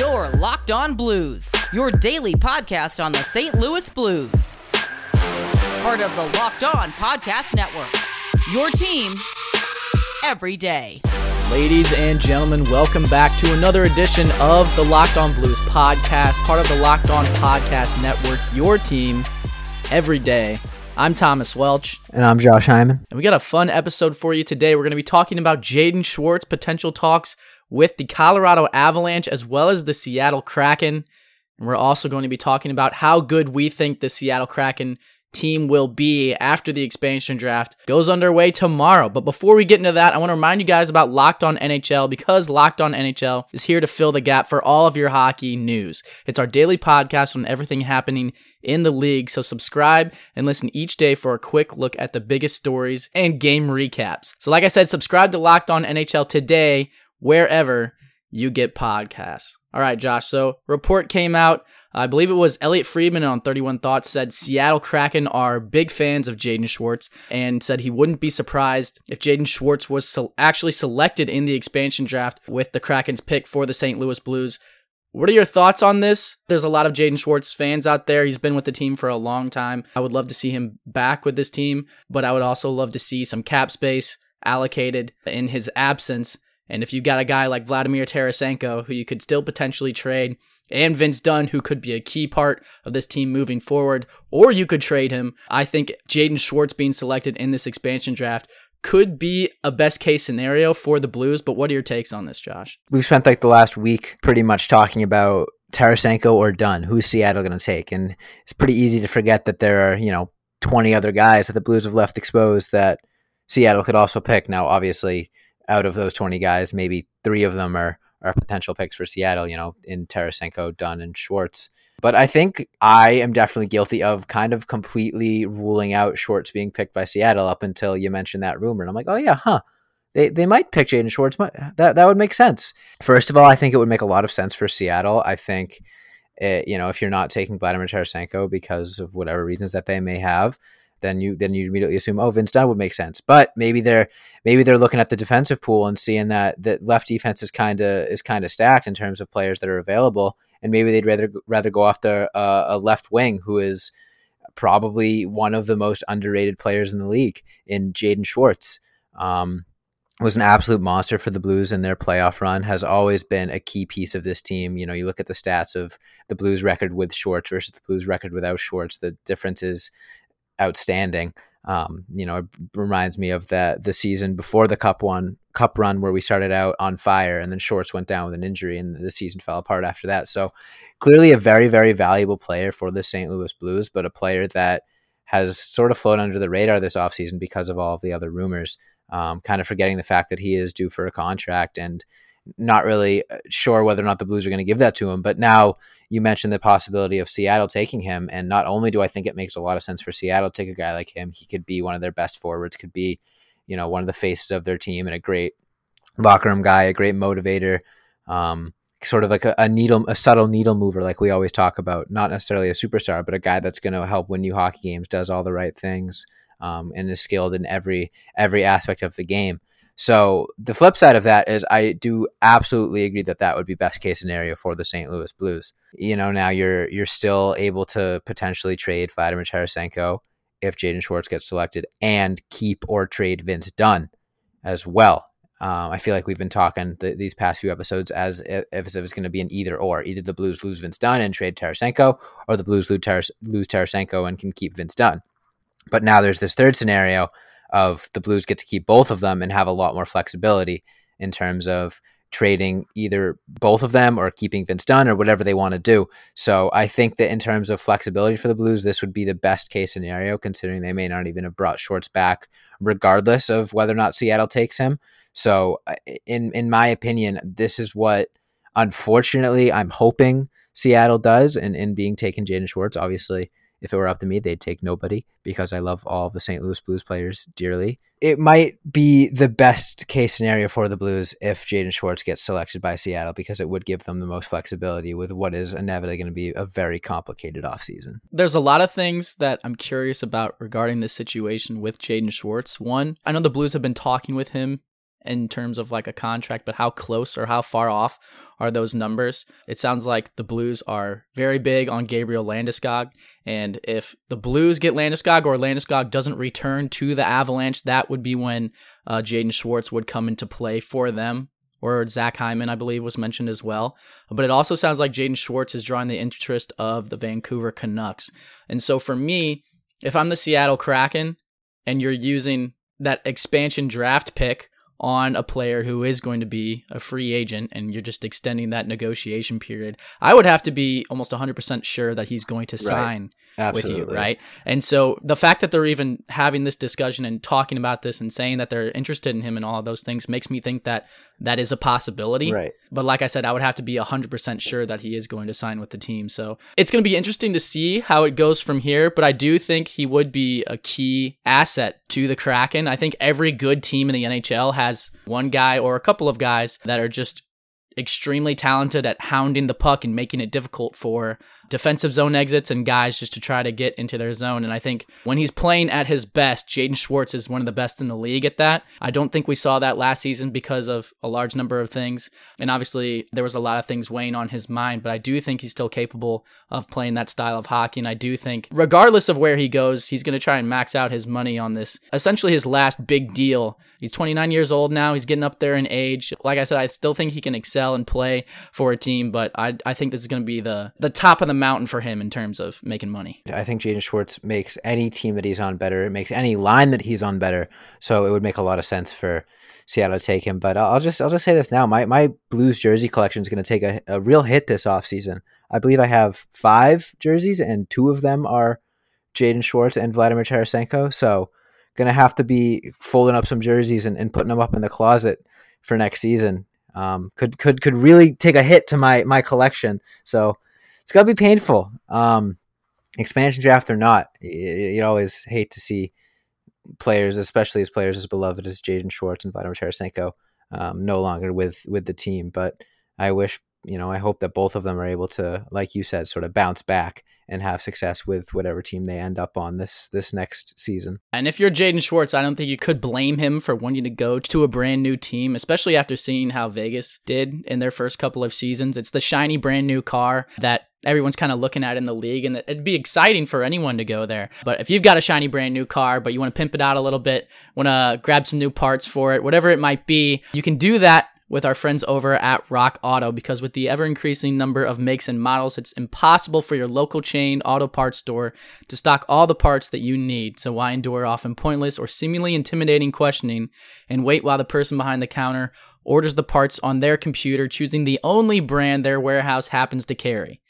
Your Locked On Blues, your daily podcast on the St. Louis Blues. Part of the Locked On Podcast Network. Your team every day. Ladies and gentlemen, welcome back to another edition of the Locked On Blues podcast, part of the Locked On Podcast Network, your team every day. I'm Thomas Welch. And I'm Josh Hyman. And we got a fun episode for you today. We're going to be talking about Jaden Schwartz, potential talks with the Colorado Avalanche as well as the Seattle Kraken. And we're also going to be talking about how good we think the Seattle Kraken team will be after the expansion draft goes underway tomorrow. But before we get into that, I want to remind you guys about Locked On NHL because Locked On NHL is here to fill the gap for all of your hockey news. It's our daily podcast on everything happening in the league. So subscribe and listen each day for a quick look at the biggest stories and game recaps. So like I said, subscribe to Locked On NHL today wherever you get podcasts. All right, Josh. So report came out I believe it was Elliot Friedman on 31 Thoughts said Seattle Kraken are big fans of Jaden Schwartz and said he wouldn't be surprised if Jaden Schwartz was actually selected in the expansion draft with the Kraken's pick for the St. Louis Blues. What are your thoughts on this? There's a lot of Jaden Schwartz fans out there. He's been with the team for a long time. I would love to see him back with this team, but I would also love to see some cap space allocated in his absence. And if you got a guy like Vladimir Tarasenko who you could still potentially trade and Vince Dunn, who could be a key part of this team moving forward, or you could trade him. I think Jaden Schwartz being selected in this expansion draft could be a best case scenario for the Blues. But what are your takes on this, Josh? We've spent like the last week pretty much talking about Tarasenko or Dunn. Who's Seattle going to take? And it's pretty easy to forget that there are, you know, 20 other guys that the Blues have left exposed that Seattle could also pick. Now, obviously, out of those 20 guys, maybe three of them are are potential picks for Seattle, you know, in Tarasenko, Dunn, and Schwartz. But I think I am definitely guilty of kind of completely ruling out Schwartz being picked by Seattle up until you mentioned that rumor. And I'm like, oh, yeah, huh. They, they might pick Jaden Schwartz. That, that would make sense. First of all, I think it would make a lot of sense for Seattle. I think, it, you know, if you're not taking Vladimir Tarasenko because of whatever reasons that they may have, then you then you immediately assume oh Vince Dunn would make sense. But maybe they're maybe they're looking at the defensive pool and seeing that that left defense is kind of is kind of stacked in terms of players that are available, and maybe they'd rather rather go after uh, a left wing who is probably one of the most underrated players in the league in Jaden Schwartz. Um, was an absolute monster for the Blues in their playoff run, has always been a key piece of this team. You know, you look at the stats of the Blues record with Schwartz versus the Blues record without Schwartz, the difference is outstanding. Um, you know, it reminds me of that the season before the cup one cup run where we started out on fire and then Schwartz went down with an injury and the season fell apart after that. So clearly a very, very valuable player for the St. Louis Blues, but a player that has sort of flown under the radar this offseason because of all of the other rumors. Um, kind of forgetting the fact that he is due for a contract and not really uh, sure whether or not the Blues are going to give that to him. But now you mentioned the possibility of Seattle taking him, and not only do I think it makes a lot of sense for Seattle to take a guy like him, he could be one of their best forwards, could be you know one of the faces of their team, and a great locker room guy, a great motivator. Um, sort of like a, a, needle, a subtle needle mover, like we always talk about. Not necessarily a superstar, but a guy that's going to help win you hockey games, does all the right things, um, and is skilled in every every aspect of the game. So the flip side of that is I do absolutely agree that that would be best case scenario for the St. Louis Blues. You know, now you're you're still able to potentially trade Vladimir Tarasenko if Jaden Schwartz gets selected and keep or trade Vince Dunn as well. Um, I feel like we've been talking th- these past few episodes as if, if it's going to be an either or. Either the Blues lose Vince Dunn and trade Tarasenko, or the Blues lose, Tar- lose Tarasenko and can keep Vince Dunn. But now there's this third scenario of the Blues get to keep both of them and have a lot more flexibility in terms of trading either both of them or keeping Vince Dunn or whatever they want to do. So I think that in terms of flexibility for the Blues, this would be the best case scenario, considering they may not even have brought Schwartz back, regardless of whether or not Seattle takes him. So uh, in in my opinion, this is what unfortunately I'm hoping Seattle does and in, in being taken Jaden Schwartz. Obviously, if it were up to me, they'd take nobody because I love all of the St. Louis Blues players dearly. It might be the best case scenario for the Blues if Jaden Schwartz gets selected by Seattle because it would give them the most flexibility with what is inevitably going to be a very complicated offseason. There's a lot of things that I'm curious about regarding this situation with Jaden Schwartz. One, I know the Blues have been talking with him in terms of like a contract, but how close or how far off are those numbers. It sounds like the Blues are very big on Gabriel Landeskog. And if the Blues get Landeskog or Landeskog doesn't return to the Avalanche, that would be when uh, Jaden Schwartz would come into play for them. Or Zach Hyman, I believe, was mentioned as well. But it also sounds like Jaden Schwartz is drawing the interest of the Vancouver Canucks. And so for me, if I'm the Seattle Kraken and you're using that expansion draft pick on a player who is going to be a free agent and you're just extending that negotiation period, I would have to be almost 100% sure that he's going to sign Absolutely. with you, right? And so the fact that they're even having this discussion and talking about this and saying that they're interested in him and all of those things makes me think that that is a possibility. Right. But like I said, I would have to be 100% sure that he is going to sign with the team. So it's going to be interesting to see how it goes from here. But I do think he would be a key asset to the Kraken. I think every good team in the NHL has one guy or a couple of guys that are just extremely talented at hounding the puck and making it difficult for defensive zone exits and guys just to try to get into their zone. And I think when he's playing at his best, Jaden Schwartz is one of the best in the league at that. I don't think we saw that last season because of a large number of things. And obviously, there was a lot of things weighing on his mind, but I do think he's still capable of playing that style of hockey. And I do think, regardless of where he goes, he's going to try and max out his money on this, essentially his last big deal. He's 29 years old now. He's getting up there in age. Like I said, I still think he can excel and play for a team, but I, I think this is going to be the, the top of the mountain for him in terms of making money. I think Jaden Schwartz makes any team that he's on better. It makes any line that he's on better. So it would make a lot of sense for Seattle to take him. But I'll just I'll just say this now. My my Blues jersey collection is going to take a, a real hit this offseason. I believe I have five jerseys and two of them are Jaden Schwartz and Vladimir Tarasenko. So gonna have to be folding up some jerseys and, and putting them up in the closet for next season. Um, could could could really take a hit to my my collection. So it's gonna be painful. Um, expansion draft or not, you, you always hate to see players, especially as players as beloved as Jaden Schwartz and Vladimir Tarasenko, um, no longer with with the team. But I wish, you know, I hope that both of them are able to, like you said, sort of bounce back and have success with whatever team they end up on this this next season. And if you're Jaden Schwartz, I don't think you could blame him for wanting to go to a brand new team, especially after seeing how Vegas did in their first couple of seasons. It's the shiny brand new car that everyone's kind of looking at in the league and it'd be exciting for anyone to go there but if you've got a shiny brand new car but you want to pimp it out a little bit want to grab some new parts for it whatever it might be you can do that with our friends over at Rock Auto because with the ever increasing number of makes and models, it's impossible for your local chain auto parts store to stock all the parts that you need. So why endure often pointless or seemingly intimidating questioning and wait while the person behind the counter orders the parts on their computer, choosing the only brand their warehouse happens to carry?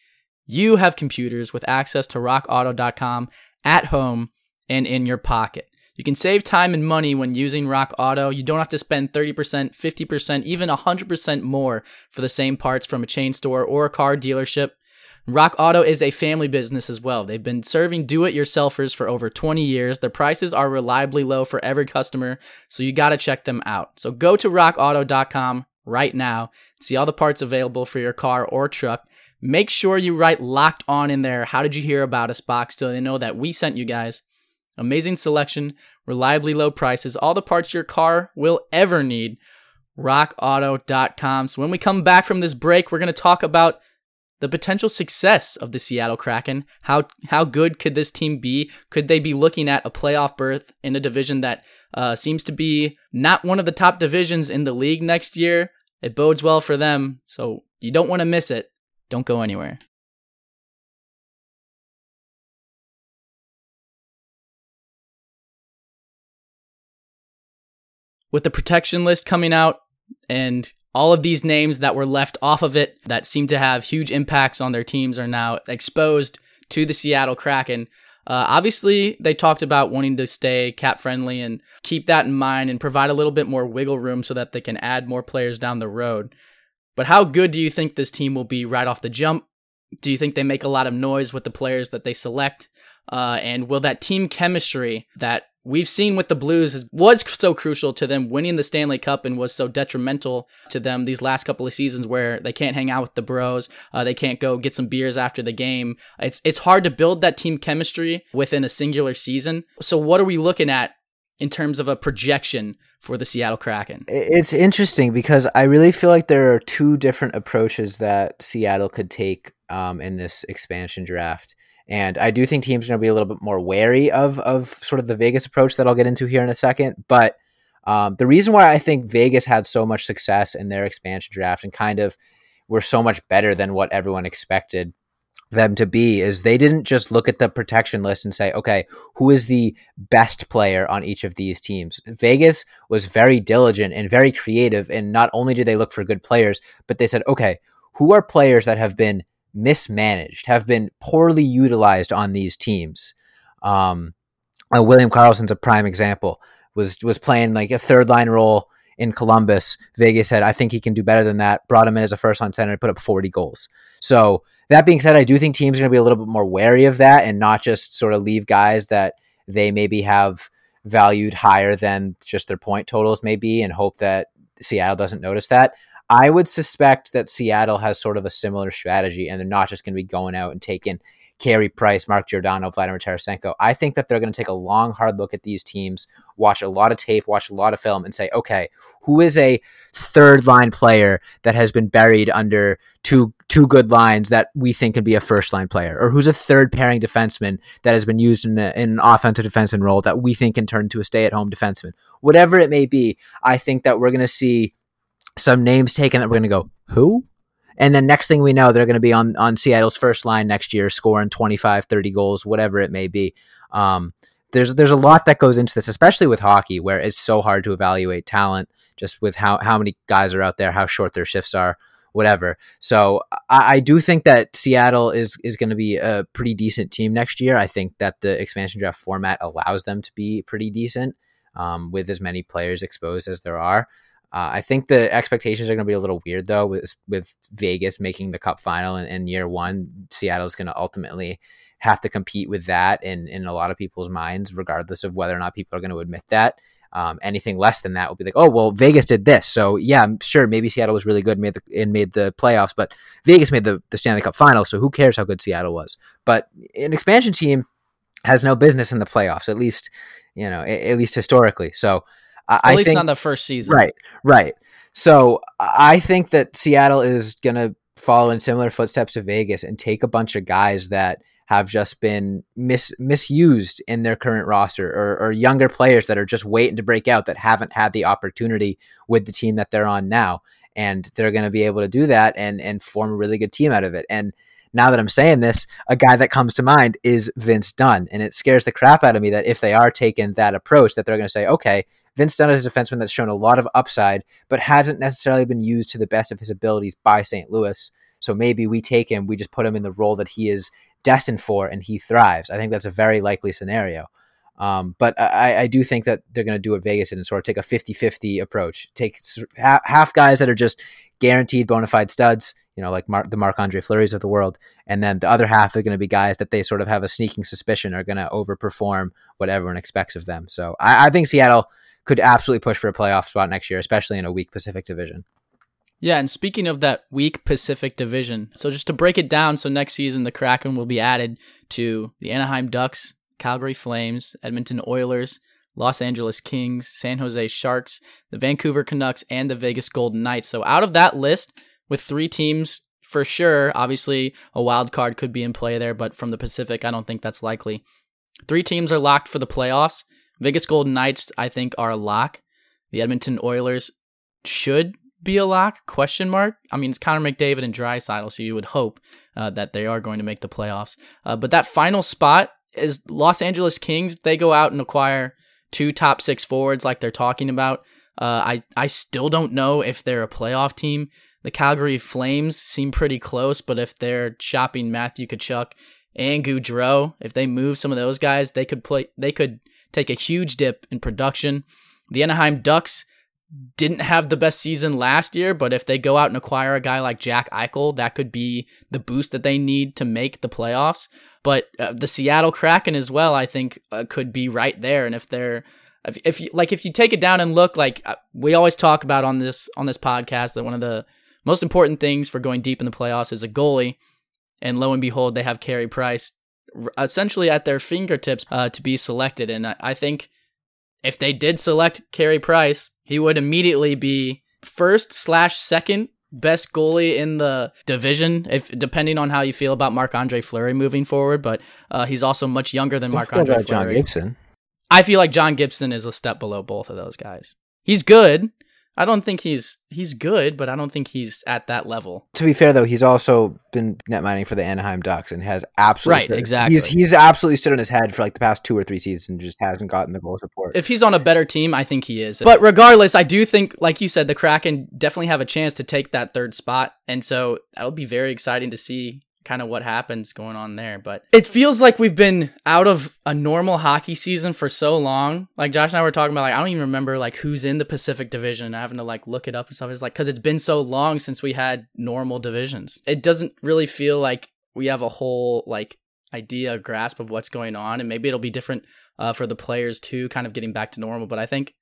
You have computers with access to rockauto.com at home and in your pocket. You can save time and money when using Rock Auto. You don't have to spend 30%, 50%, even 100% more for the same parts from a chain store or a car dealership. Rock Auto is a family business as well. They've been serving do it yourselfers for over 20 years. Their prices are reliably low for every customer, so you got to check them out. So go to rockauto.com right now, see all the parts available for your car or truck. Make sure you write locked on in there. How did you hear about us box so they know that we sent you guys? Amazing selection, reliably low prices, all the parts your car will ever need. RockAuto.com. So when we come back from this break, we're going to talk about the potential success of the Seattle Kraken. How how good could this team be? Could they be looking at a playoff berth in a division that uh, seems to be not one of the top divisions in the league next year? It bodes well for them, so you don't want to miss it. Don't go anywhere. with the protection list coming out and all of these names that were left off of it that seem to have huge impacts on their teams are now exposed to the Seattle Kraken. Uh, obviously, they talked about wanting to stay cap friendly and keep that in mind and provide a little bit more wiggle room so that they can add more players down the road. But how good do you think this team will be right off the jump? Do you think they make a lot of noise with the players that they select? Uh, and will that team chemistry that we've seen with the Blues was so crucial to them winning the Stanley Cup and was so detrimental to them these last couple of seasons where they can't hang out with the bros, uh, they can't go get some beers after the game. It's it's hard to build that team chemistry within a singular season. So what are we looking at in terms of a projection for the Seattle Kraken? It's interesting because I really feel like there are two different approaches that Seattle could take um, in this expansion draft. And I do think teams are going to be a little bit more wary of of sort of the Vegas approach that I'll get into here in a second. But um, the reason why I think Vegas had so much success in their expansion draft and kind of were so much better than what everyone expected them to be is they didn't just look at the protection list and say, okay, who is the best player on each of these teams? Vegas was very diligent and very creative. And not only did they look for good players, but they said, okay, who are players that have been mismanaged, have been poorly utilized on these teams? Um, uh, William Karlsson's a prime example. Was was playing like a third line role in Columbus. Vegas said, I think he can do better than that. Brought him in as a first line center, and put up 40 goals. So that being said, I do think teams are going to be a little bit more wary of that and not just sort of leave guys that they maybe have valued higher than just their point totals maybe and hope that Seattle doesn't notice that. I would suspect that Seattle has sort of a similar strategy and they're not just going to be going out and taking Carey Price, Mark Giordano, Vladimir Tarasenko. I think that they're going to take a long, hard look at these teams, watch a lot of tape, watch a lot of film, and say, okay, who is a third line player that has been buried under two two good lines that we think could be a first line player, or who's a third pairing defenseman that has been used in, a, in an offensive defenseman role that we think can turn into a stay at home defenseman. Whatever it may be, I think that we're going to see some names taken that we're going to go, who? And then next thing we know, they're going to be on, on Seattle's first line next year, scoring 25, 30 goals, whatever it may be. Um, there's there's a lot that goes into this, especially with hockey, where it's so hard to evaluate talent just with how, how many guys are out there, how short their shifts are, whatever. So I, I do think that Seattle is is going to be a pretty decent team next year. I think that the expansion draft format allows them to be pretty decent um, with as many players exposed as there are. Uh, I think the expectations are going to be a little weird though, with with Vegas making the Cup final in, in year one. Seattle's going to ultimately have to compete with that in in a lot of people's minds, regardless of whether or not people are going to admit that. Um, anything less than that will be like, oh well, Vegas did this, so yeah, I'm sure maybe Seattle was really good made the, and made the playoffs, but Vegas made the, the Stanley Cup final, so who cares how good Seattle was? But an expansion team has no business in the playoffs, at least you know, at, at least historically. So at I least think, not the first season. Right, right. So I think that Seattle is going to follow in similar footsteps to Vegas and take a bunch of guys that have just been mis- misused in their current roster or, or younger players that are just waiting to break out that haven't had the opportunity with the team that they're on now. And they're going to be able to do that and, and form a really good team out of it. And now that I'm saying this, a guy that comes to mind is Vince Dunn. And it scares the crap out of me that if they are taking that approach, that they're going to say, okay, Vince Dunn is a defenseman that's shown a lot of upside, but hasn't necessarily been used to the best of his abilities by St. Louis. So maybe we take him, we just put him in the role that he is destined for, and he thrives. I think that's a very likely scenario. Um, but I, I, do think that they're going to do what Vegas did and sort of take a 50 50 approach. Take half guys that are just guaranteed bona fide studs, you know, like the Marc Andre Fleury's of the world. And then the other half are going to be guys that they sort of have a sneaking suspicion are going to overperform what everyone expects of them. So I, I think Seattle could absolutely push for a playoff spot next year, especially in a weak Pacific division. Yeah, and speaking of that weak Pacific division, so just to break it down, so next season the Kraken will be added to the Anaheim Ducks, Calgary Flames, Edmonton Oilers, Los Angeles Kings, San Jose Sharks, the Vancouver Canucks, and the Vegas Golden Knights. So out of that list, with three teams for sure, obviously a wild card could be in play there, but from the Pacific, I don't think that's likely. Three teams are locked for the playoffs. Vegas Golden Knights, I think, are a lock. The Edmonton Oilers should be a lock? Question mark. I mean, it's Connor McDavid and Draisaitl, so you would hope uh, that they are going to make the playoffs. Uh, but that final spot is Los Angeles Kings. They go out and acquire two top six forwards, like they're talking about. Uh, I I still don't know if they're a playoff team. The Calgary Flames seem pretty close, but if they're shopping Matthew Tkachuk and Gaudreau, if they move some of those guys, they could play. They could take a huge dip in production. The Anaheim Ducks didn't have the best season last year, but if they go out and acquire a guy like Jack Eichel, that could be the boost that they need to make the playoffs. But uh, the Seattle Kraken as well, I think, uh, could be right there. And if they're if, if you like if you take it down and look like uh, we always talk about on this on this podcast that one of the most important things for going deep in the playoffs is a goalie and lo and behold they have Carey Price essentially at their fingertips uh, to be selected. And I, I think if they did select Carey Price, he would immediately be first slash second best goalie in the division, if depending on how you feel about Marc Andre Fleury moving forward. But uh, he's also much younger than Marc Andre Fleury. John Gibson. I feel like John Gibson is a step below both of those guys. He's good. I don't think he's he's good, but I don't think he's at that level. To be fair, though, he's also been net minding for the Anaheim Ducks and has absolutely right, stood, exactly. He's he's absolutely stood on his head for like the past two or three seasons and just hasn't gotten the goal support. If he's on a better team, I think he is. But regardless, I do think, like you said, the Kraken definitely have a chance to take that third spot, and so that'll be very exciting to see kind of what happens going on there. But it feels like we've been out of a normal hockey season for so long. Like Josh and I were talking about, like I don't even remember like who's in the Pacific Division. Having to like look it up and stuff. It's like because it's been so long since we had normal divisions. It doesn't really feel like we have a whole like idea, grasp of what's going on, and maybe it'll be different uh, for the players too, kind of getting back to normal. But I think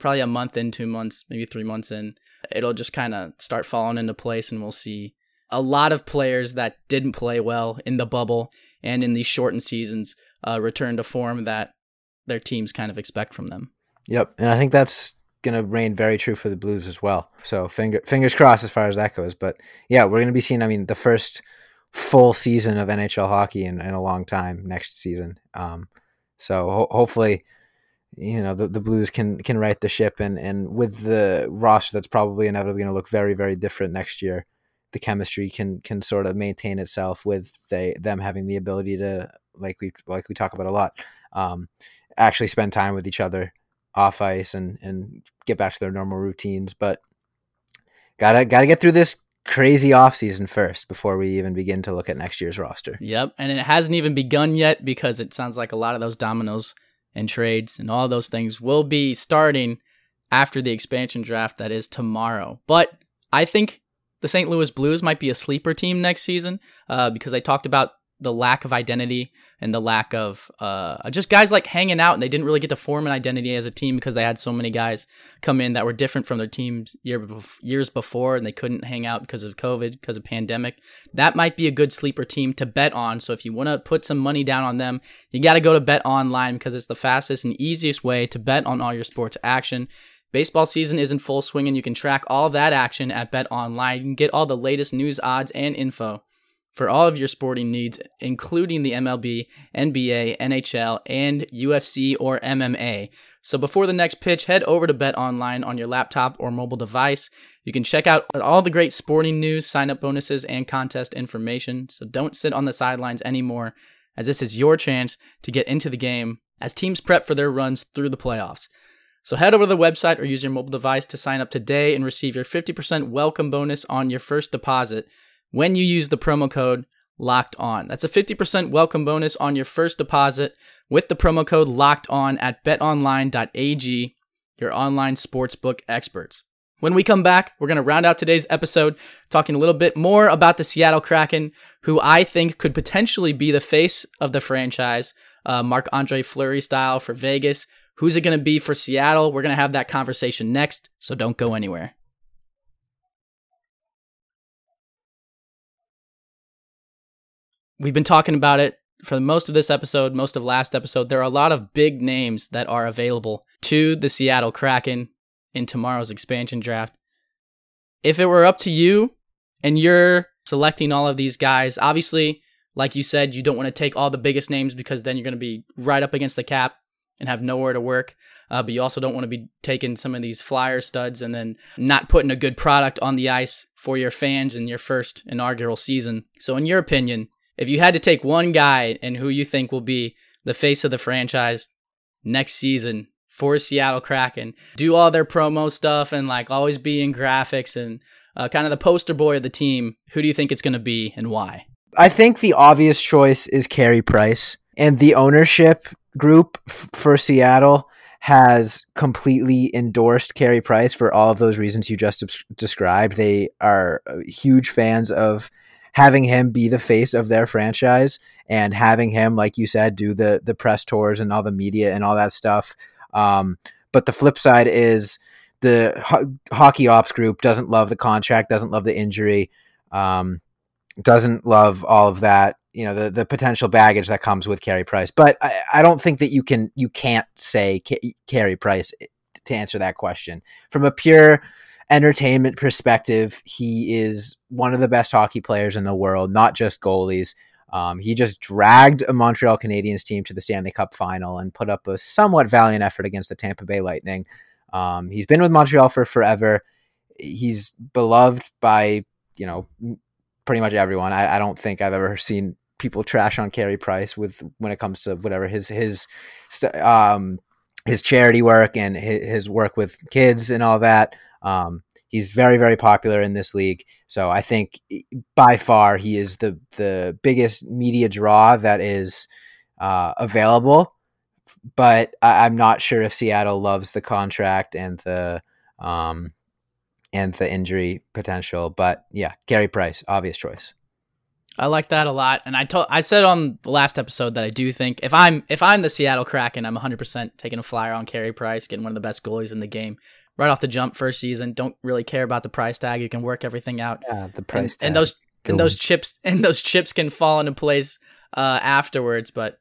probably a month in, two months, maybe three months in, it'll just kind of start falling into place, and we'll see a lot of players that didn't play well in the bubble and in these shortened seasons uh, return to form that their teams kind of expect from them. Yep, and I think that's going to reign very true for the Blues as well. So finger, fingers crossed as far as that goes. But yeah, we're going to be seeing. I mean, the first full season of NHL hockey in, in a long time next season. Um, so ho- hopefully, you know the, the Blues can can right the ship and and with the roster that's probably inevitably going to look very very different next year the chemistry can can sort of maintain itself with they them having the ability to like we like we talk about a lot um, actually spend time with each other off ice and and get back to their normal routines. But gotta gotta get through this crazy off season first before we even begin to look at next year's roster. Yep and it hasn't even begun yet because it sounds like a lot of those dominoes and trades and all those things will be starting after the expansion draft that is tomorrow. But i think the St. Louis Blues might be a sleeper team next season uh, because I talked about the lack of identity and the lack of uh, just guys like hanging out and they didn't really get to form an identity as a team because they had so many guys come in that were different from their teams year years before and they couldn't hang out because of COVID because of pandemic. That might be a good sleeper team to bet on. So if you want to put some money down on them, you got to go to Bet Online because it's the fastest and easiest way to bet on all your sports action. Baseball season is in full swing, and you can track all that action at Bet Online. You can get all the latest news, odds, and info for all of your sporting needs, including the MLB, NBA, NHL, and UFC or MMA. So before the next pitch, head over to Bet Online on your laptop or mobile device. You can check out all the great sporting news, sign up bonuses, and contest information. So don't sit on the sidelines anymore, as this is your chance to get into the game as teams prep for their runs through the playoffs. So head over to the website or use your mobile device to sign up today and receive your 50% welcome bonus on your first deposit when you use the promo code locked on. That's a 50% welcome bonus on your first deposit with the promo code locked on at betonline.ag, your online sportsbook experts. When we come back, we're going to round out today's episode talking a little bit more about the Seattle Kraken, who I think could potentially be the face of the franchise, uh, Andre Fleury style for Vegas. Who's it going to be for Seattle? We're going to have that conversation next, so don't go anywhere. We've been talking about it for most of this episode, most of last episode. There are a lot of big names that are available to the Seattle Kraken in tomorrow's expansion draft. If it were up to you and you're selecting all of these guys, obviously, like you said, you don't want to take all the biggest names because then you're going to be right up against the cap and have nowhere to work. Uh, but you also don't want to be taking some of these flyer studs and then not putting a good product on the ice for your fans in your first inaugural season. So, in your opinion, if you had to take one guy and who you think will be the face of the franchise next season for Seattle Kraken, do all their promo stuff and like always be in graphics and uh, kind of the poster boy of the team, who do you think it's going to be and why? I think the obvious choice is Carey Price. And the ownership group f- for Seattle has completely endorsed Carey Price for all of those reasons you just described. They are uh, huge fans of having him be the face of their franchise and having him, like you said, do the the press tours and all the media and all that stuff. Um, but the flip side is the ho- hockey ops group doesn't love the contract, doesn't love the injury, um, doesn't love all of that you know the the potential baggage that comes with Carey Price. But I, I don't think that you can you can't say Carey Price to answer that question from a pure entertainment perspective. He is one of the best hockey players in the world, not just goalies. Um, he just dragged a Montreal Canadiens team to the Stanley Cup final and put up a somewhat valiant effort against the Tampa Bay Lightning. Um, he's been with Montreal for forever. He's beloved by you know pretty much everyone. I, I don't think I've ever seen people trash on Carey Price with when it comes to whatever his his um his charity work and his, work with kids and all that. Um, he's very very popular in this league, so I think by far he is the the biggest media draw that is uh, available. But I, am not sure if Seattle loves the contract and the um, and the injury potential. But yeah, Carey Price, obvious choice. I like that a lot, and I told I said on the last episode that I do think if I'm if I'm the Seattle Kraken, I'm 100 percent taking a flyer on Carey Price, getting one of the best goalies in the game right off the jump first season. Don't really care about the price tag. You can work everything out. Yeah, the price and, and those Go and those chips and those chips can fall into place uh, afterwards. But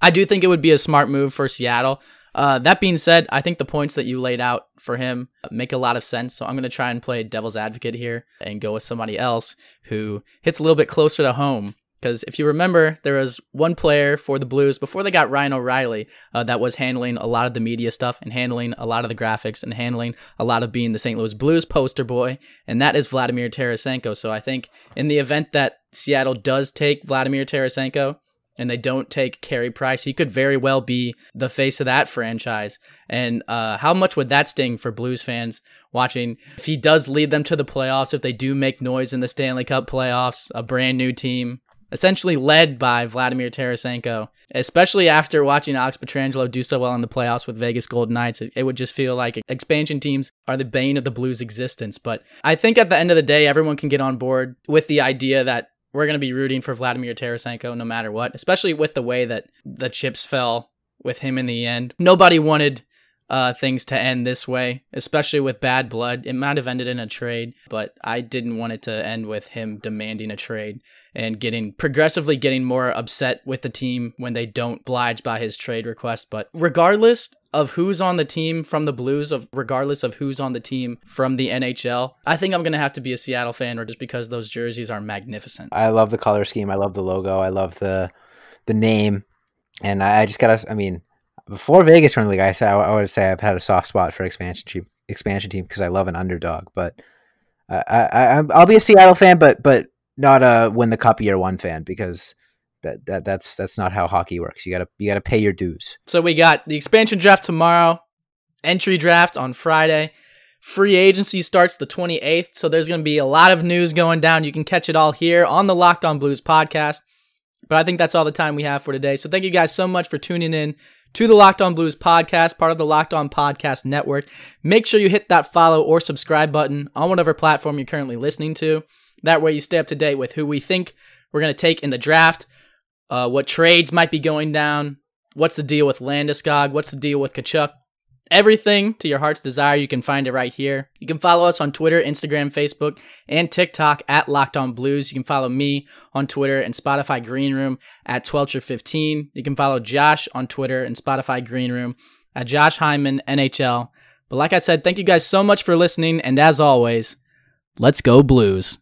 I do think it would be a smart move for Seattle. Uh, that being said, I think the points that you laid out for him make a lot of sense. So I'm going to try and play devil's advocate here and go with somebody else who hits a little bit closer to home. Because if you remember, there was one player for the Blues before they got Ryan O'Reilly uh, that was handling a lot of the media stuff and handling a lot of the graphics and handling a lot of being the St. Louis Blues poster boy, and that is Vladimir Tarasenko. So I think in the event that Seattle does take Vladimir Tarasenko, and they don't take Carey Price, he could very well be the face of that franchise. And uh, how much would that sting for Blues fans watching? If he does lead them to the playoffs, if they do make noise in the Stanley Cup playoffs, a brand new team, essentially led by Vladimir Tarasenko, especially after watching Alex Pietrangelo do so well in the playoffs with Vegas Golden Knights, it, it, would just feel like expansion teams are the bane of the Blues' existence. But I think at the end of the day, everyone can get on board with the idea that we're going to be rooting for Vladimir Tarasenko no matter what, especially with the way that the chips fell with him in the end. Nobody wanted uh, things to end this way, especially with bad blood. It might have ended in a trade, but I didn't want it to end with him demanding a trade and getting progressively getting more upset with the team when they don't oblige by his trade request. But regardless of who's on the team from the Blues, of regardless of who's on the team from the NHL, I think I'm gonna have to be a Seattle fan, or just because those jerseys are magnificent. I love the color scheme. I love the logo. I love the the name, and I just gotta. I mean, before Vegas won the league, I said I would say I've had a soft spot for expansion team expansion team because I love an underdog. But I, I I'll be a Seattle fan, but but not a win the cup year one fan because that, that that's that's not how hockey works. You gotta you gotta pay your dues. So we got the expansion draft tomorrow, entry draft on Friday. Free agency starts the 28th, so there's going to be a lot of news going down. You can catch it all here on the Locked On Blues podcast. But I think that's all the time we have for today. So thank you guys so much for tuning in to the Locked On Blues podcast, part of the Locked On Podcast Network. Make sure you hit that follow or subscribe button on whatever platform you're currently listening to. That way you stay up to date with who we think we're going to take in the draft, uh, what trades might be going down, what's the deal with Landeskog, what's the deal with Tkachuk. Everything to your heart's desire, you can find it right here. You can follow us on Twitter, Instagram, Facebook, and TikTok at Locked On Blues. You can follow me on Twitter and Spotify Green Room at Twelcher15. You can follow Josh on Twitter and Spotify Green Room at Josh Hyman NHL. But like I said, thank you guys so much for listening, and as always, let's go Blues.